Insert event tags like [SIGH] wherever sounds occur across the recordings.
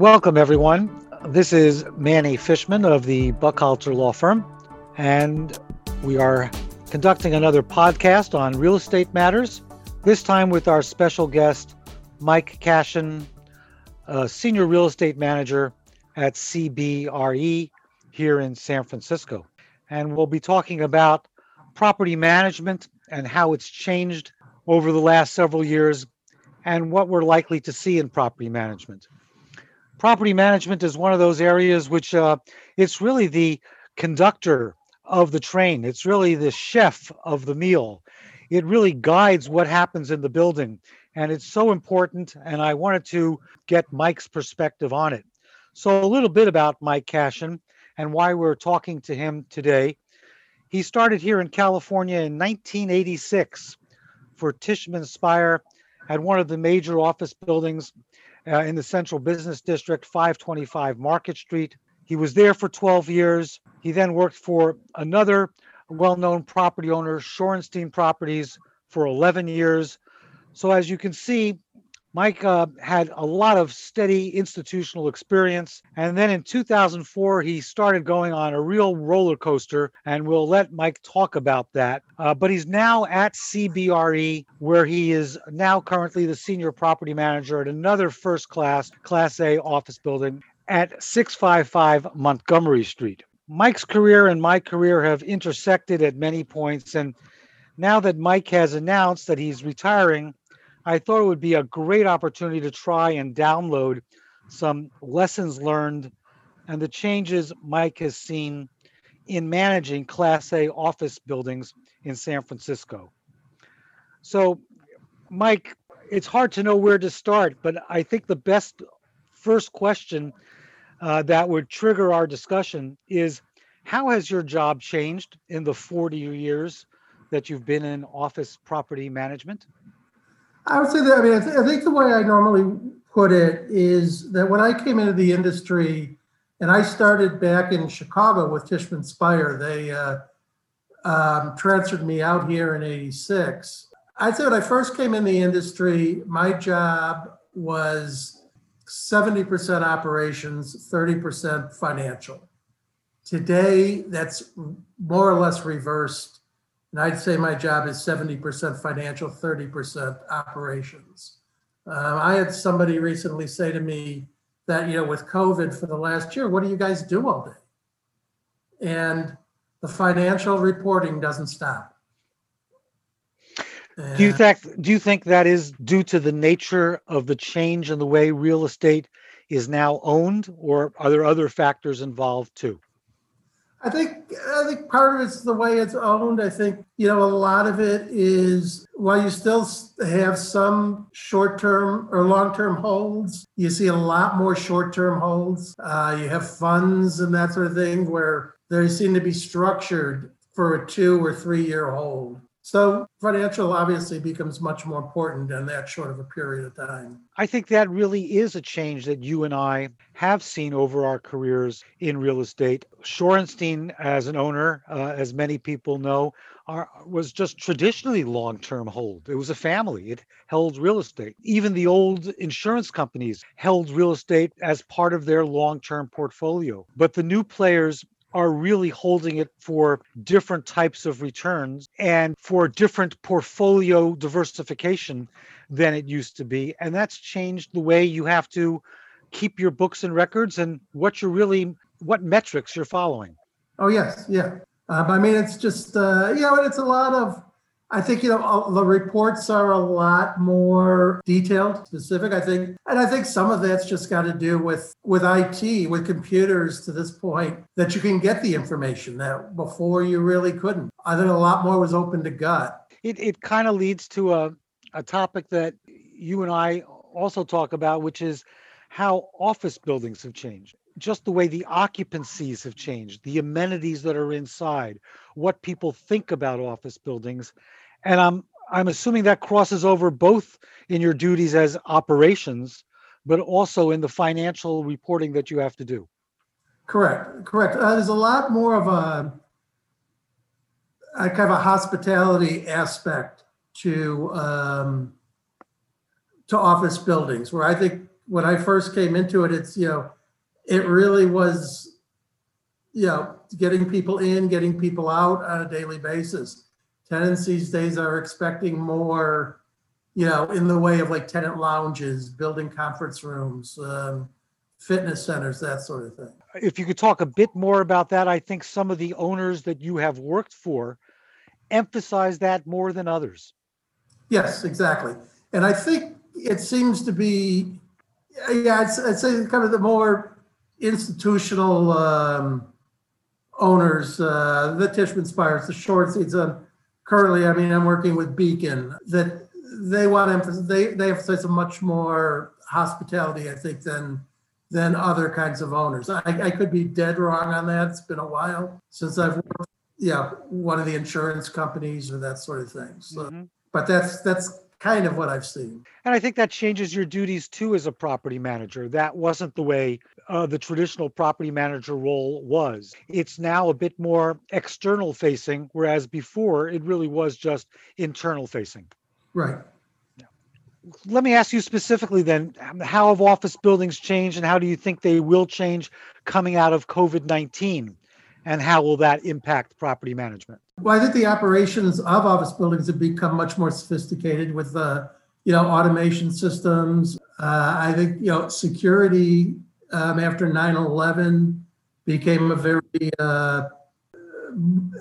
Welcome, everyone. This is Manny Fishman of the Buckhalter Law Firm, and we are conducting another podcast on real estate matters, this time with our special guest, Mike Cashin, a senior real estate manager at CBRE here in San Francisco. And we'll be talking about property management and how it's changed over the last several years and what we're likely to see in property management. Property management is one of those areas which uh, it's really the conductor of the train. It's really the chef of the meal. It really guides what happens in the building. And it's so important. And I wanted to get Mike's perspective on it. So, a little bit about Mike Cashin and why we're talking to him today. He started here in California in 1986 for Tishman Speyer at one of the major office buildings uh, in the Central Business District, 525 Market Street. He was there for 12 years. He then worked for another well known property owner, Shorenstein Properties, for 11 years. So, as you can see, Mike uh, had a lot of steady institutional experience. And then in 2004, he started going on a real roller coaster. And we'll let Mike talk about that. Uh, but he's now at CBRE, where he is now currently the senior property manager at another first class, Class A office building at 655 Montgomery Street. Mike's career and my career have intersected at many points. And now that Mike has announced that he's retiring, I thought it would be a great opportunity to try and download some lessons learned and the changes Mike has seen in managing Class A office buildings in San Francisco. So, Mike, it's hard to know where to start, but I think the best first question uh, that would trigger our discussion is how has your job changed in the 40 years that you've been in office property management? I would say that, I mean, I, th- I, think the way I normally put it is that when I came into the industry and I started back in Chicago with Tishman Speyer, they uh, um, transferred me out here in 86. I'd say when I first came in the industry, my job was 70% operations, 30% financial. Today, that's more or less reversed and I'd say my job is 70% financial, 30% operations. Um, I had somebody recently say to me that, you know, with COVID for the last year, what do you guys do all day? And the financial reporting doesn't stop. do you think do you think that is due to the nature of the change in the way real estate is now owned or are there other factors involved too? I think I think part of it's the way it's owned. I think you know a lot of it is while you still have some short-term or long-term holds, you see a lot more short-term holds. Uh, you have funds and that sort of thing where they seem to be structured for a two or three-year hold. So financial obviously becomes much more important in that short of a period of time. I think that really is a change that you and I have seen over our careers in real estate. Shorenstein, as an owner, uh, as many people know, are, was just traditionally long-term hold. It was a family. It held real estate. Even the old insurance companies held real estate as part of their long-term portfolio. But the new players are really holding it for different types of returns and for different portfolio diversification than it used to be. And that's changed the way you have to keep your books and records and what you're really, what metrics you're following. Oh, yes. Yeah. Um, I mean, it's just, uh, you know, it's a lot of I think you know the reports are a lot more detailed, specific. I think, and I think some of that's just got to do with with IT, with computers to this point that you can get the information that before you really couldn't. I think a lot more was open to gut. It it kind of leads to a a topic that you and I also talk about, which is how office buildings have changed just the way the occupancies have changed, the amenities that are inside, what people think about office buildings, and I'm I'm assuming that crosses over both in your duties as operations, but also in the financial reporting that you have to do. Correct, correct. Uh, there's a lot more of a, a kind of a hospitality aspect to um, to office buildings, where I think when I first came into it, it's, you know, it really was, you know, getting people in, getting people out on a daily basis. Tenants these days are expecting more, you know, in the way of like tenant lounges, building conference rooms, um, fitness centers, that sort of thing. If you could talk a bit more about that, I think some of the owners that you have worked for emphasize that more than others. Yes, exactly. And I think it seems to be, yeah, I'd, I'd say kind of the more institutional um, owners, uh, the Tishman Speyers, the Short Seeds. Um, currently, I mean, I'm working with Beacon that they want to emphasize, they, they emphasize a much more hospitality, I think, than than other kinds of owners. I, I could be dead wrong on that. It's been a while since I've worked, yeah, one of the insurance companies or that sort of thing. So, Mhm. but that's that's kind of what I've seen. And I think that changes your duties too as a property manager. That wasn't the way uh, the traditional property manager role was. It's now a bit more external facing, whereas before it really was just internal facing. Right. Let me ask you specifically then um, how have office buildings changed and how do you think they will change coming out of COVID 19? And how will that impact property management? Well, I think the operations of office buildings have become much more sophisticated with, uh, you know, automation systems. Uh, I think, you know, security um, after 9/11 became a very, uh,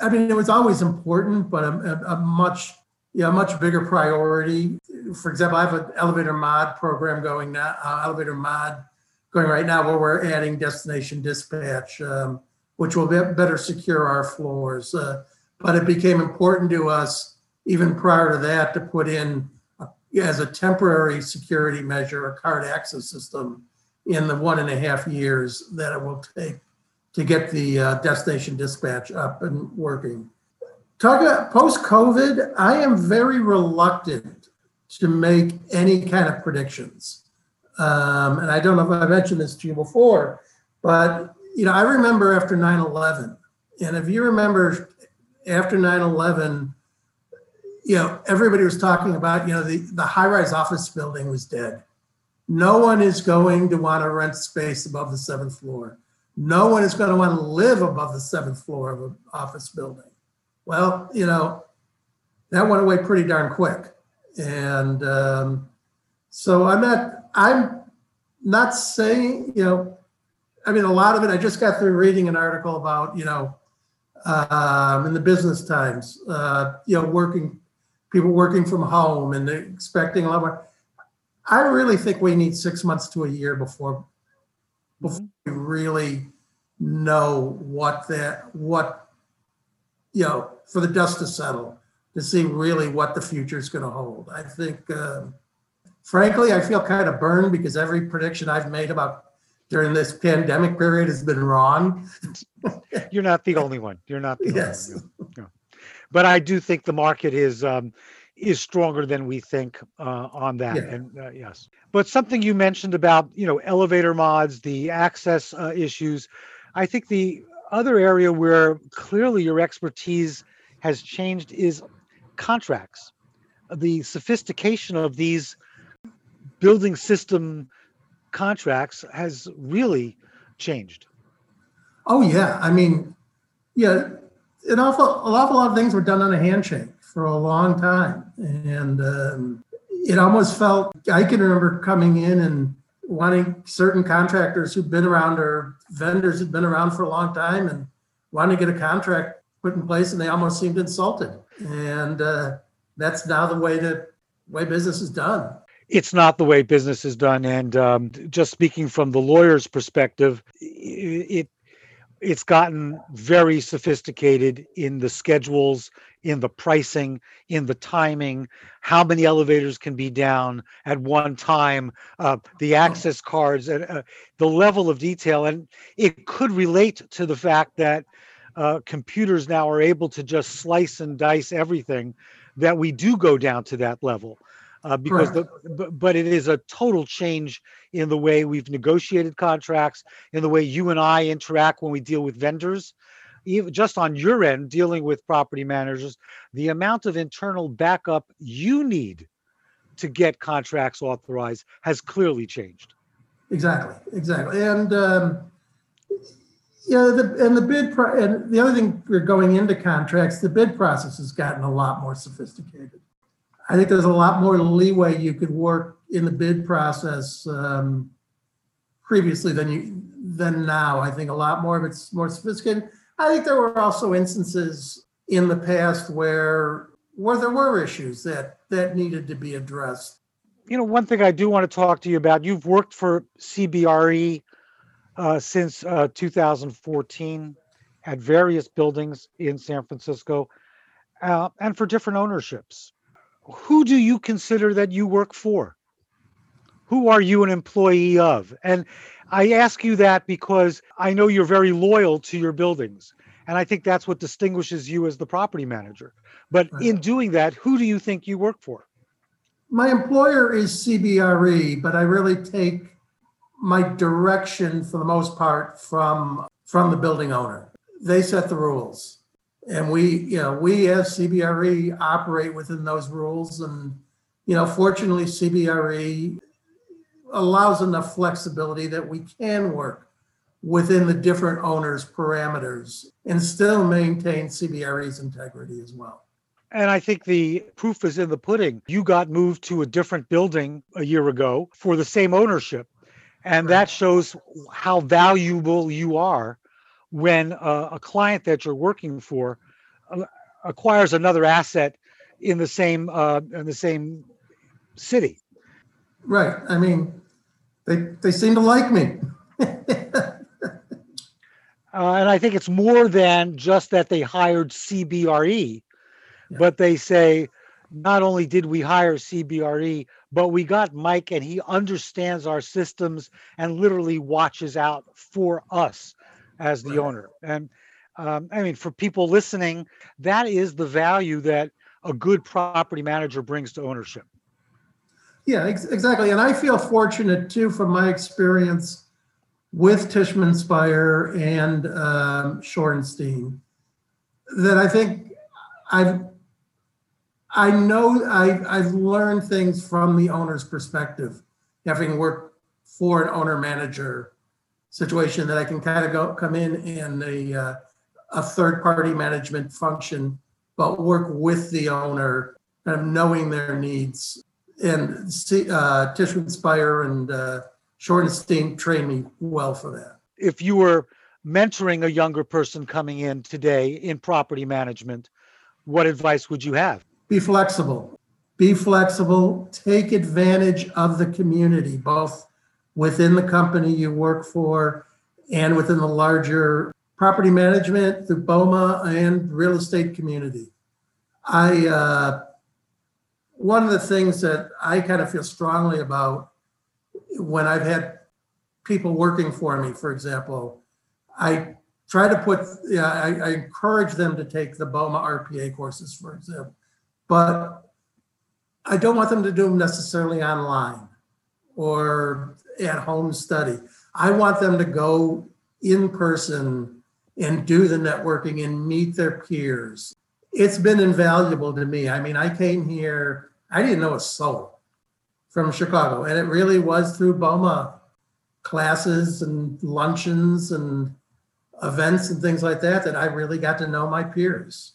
I mean, it was always important, but a, a, much, yeah, a much bigger priority. For example, I have an elevator mod program going now, uh, elevator mod going right now, where we're adding destination dispatch, um, which will be better secure our floors. Uh, but it became important to us even prior to that to put in uh, as a temporary security measure a card access system in the one and a half years that it will take to get the uh, destination dispatch up and working. Talk about post COVID, I am very reluctant to make any kind of predictions. Um, and I don't know if I mentioned this to you before, but you know, I remember after 9 11, and if you remember after 9-11 you know everybody was talking about you know the, the high-rise office building was dead. No one is going to want to rent space above the seventh floor. No one is going to want to live above the seventh floor of an office building. Well you know that went away pretty darn quick. And um, so i'm not i'm not saying you know i mean a lot of it i just got through reading an article about you know um, in the business times, uh, you know, working people working from home and expecting a lot more. I really think we need six months to a year before before we really know what that what you know for the dust to settle to see really what the future is going to hold. I think, um, frankly, I feel kind of burned because every prediction I've made about during this pandemic period has been wrong. [LAUGHS] [LAUGHS] You're not the only one. You're not the only one. Yeah. But I do think the market is um, is stronger than we think uh, on that. Yeah. And uh, yes, but something you mentioned about you know elevator mods, the access uh, issues. I think the other area where clearly your expertise has changed is contracts. The sophistication of these building system contracts has really changed. Oh yeah, I mean, yeah, an awful, an awful lot of things were done on a handshake for a long time, and um, it almost felt. I can remember coming in and wanting certain contractors who'd been around or vendors who'd been around for a long time and wanting to get a contract put in place, and they almost seemed insulted. And uh, that's now the way that way business is done. it's not the way business is done and um, just speaking from the lawyer's perspective it it's gotten very sophisticated in the schedules in the pricing in the timing how many elevators can be down at one time uh, the access cards and uh, the level of detail. And it could relate to the fact that uh, computers now are able to just slice and dice everything that we do go down to that level uh, because the but, but it is a total change in the way we've negotiated contracts in the way you and i interact when we deal with vendors even just on your end dealing with property managers the amount of internal backup you need to get contracts authorized has clearly changed Exactly, exactly. And, um, yeah, the, and the bid, pro- and the other thing, we're going into contracts, the bid process has gotten a lot more sophisticated. I think there's a lot more leeway you could work in the bid process um, previously than you, than now. I think a lot more of it's more sophisticated. I think there were also instances in the past where, where there were issues that, that needed to be addressed. You know, one thing I do want to talk to you about, you've worked for CBRE uh, since uh, 2014 at various buildings in San Francisco uh, and for different ownerships. Who do you consider that you work for? Who are you an employee of? And I ask you that because I know you're very loyal to your buildings. And I think that's what distinguishes you as the property manager. But in doing that, who do you think you work for? My employer is CBRE, but I really take my direction for the most part from from the building owner. They set the rules. And we, you know, we as CBRE operate within those rules and you know, fortunately CBRE allows enough flexibility that we can work within the different owners' parameters and still maintain CBRE's integrity as well. And I think the proof is in the pudding. You got moved to a different building a year ago for the same ownership. And that shows how valuable you are when uh, a client that you're working for uh, acquires another asset in the same uh, in the same city. Right. I mean, they they seem to like me. [LAUGHS] Uh, and I think it's more than just that they hired CBRE, Yeah. but they say not only did we hire CBRE, but we got Mike and he understands our systems and literally watches out for us as the Right. owner. And um, I mean, for people listening, that is the value that a good property manager brings to ownership. Yeah, ex- exactly. And I feel fortunate too, from my experience with Tishman Speyer and um, Shorenstein, that I think I've I know I, I've learned things from the owner's perspective, having worked for an owner manager situation that I can kind of go come in in a uh, a third party management function, but work with the owner, kind of knowing their needs and see, uh, Tishman Speyer and uh, Shorenstein trained me well for that. If you were mentoring a younger person coming in today in property management, what advice would you have? Be flexible. Be flexible. Take advantage of the community, both within the company you work for and within the larger property management, the BOMA, and real estate community. I uh, one of the things that I kind of feel strongly about when I've had people working for me, for example, I try to put, yeah, I, I encourage them to take the BOMA RPA courses, for example, but I don't want them to do them necessarily online or at home study. I want them to go in person and do the networking and meet their peers. It's been invaluable to me. I mean, I came here, I didn't know a soul from Chicago, and it really was through BOMA classes and luncheons and events and things like that that I really got to know my peers.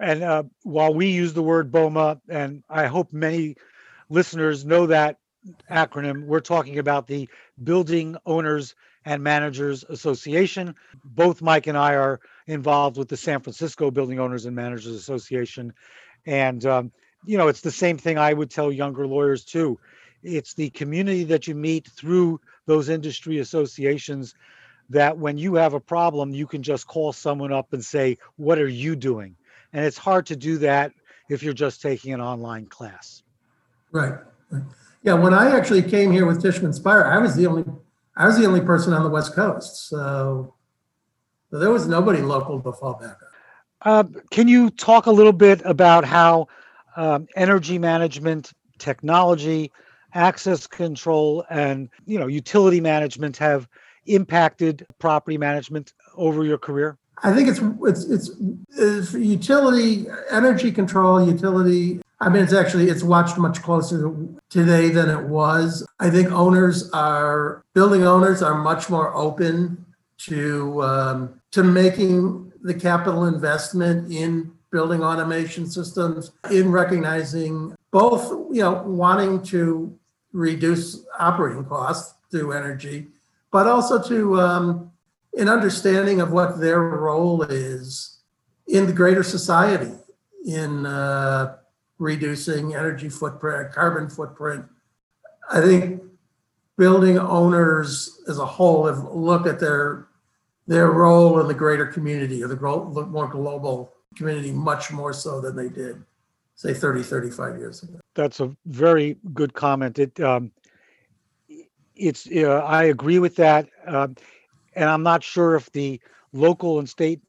And uh, while we use the word BOMA, and I hope many listeners know that acronym, we're talking about the Building Owners and Managers Association. Both Mike and I are involved with the San Francisco Building Owners and Managers Association. And, um, you know, it's the same thing I would tell younger lawyers too. It's the community that you meet through those industry associations that when you have a problem, you can just call someone up and say, What are you doing? And it's hard to do that if you're just taking an online class. Right. right. Yeah, when I actually came here with Tishman Speyer, I was the only I was the only person on the West Coast. So, so there was nobody local to fall back on. Uh, can you talk a little bit about how um, energy management, technology, access control, and you know utility management have impacted property management over your career? I think it's it's it's, it's utility energy control utility. I mean, it's actually it's watched much closer today than it was. I think owners are building owners are much more open to um, to making the capital investment in building automation systems, in recognizing both you know wanting to reduce operating costs through energy, but also to um, an understanding of what their role is in the greater society in uh, reducing energy footprint, carbon footprint. I think building owners as a whole have looked at their their role in the greater community or the more global community much more so than they did say 30 35 years ago that's a very good comment it um, it's uh, i agree with that um, and i'm not sure if the local and state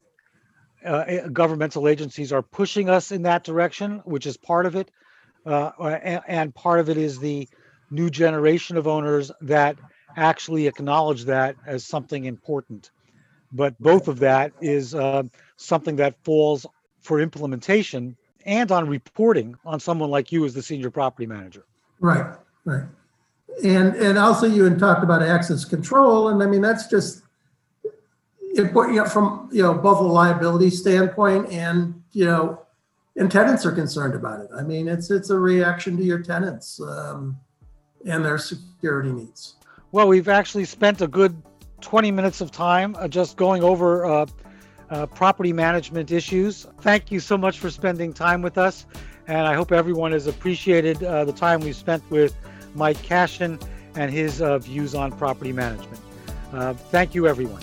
uh, governmental agencies are pushing us in that direction, which is part of it. Uh, and, and, part of it is the new generation of owners that actually acknowledge that as something important. But both of that is uh, something that falls for implementation and on reporting on someone like you as the senior property manager. Right, right. And and also you had talked about access control, and I mean that's just important, you know, from, you know, both a liability standpoint and, you know, and tenants are concerned about it. I mean, it's, it's a reaction to your tenants um, and their security needs. Well, we've actually spent a good 20 minutes of time uh, just going over uh, uh, property management issues. Thank you so much for spending time with us. And I hope everyone has appreciated uh, the time we've spent with Mike Cashin and his uh, views on property management. Thank you, everyone.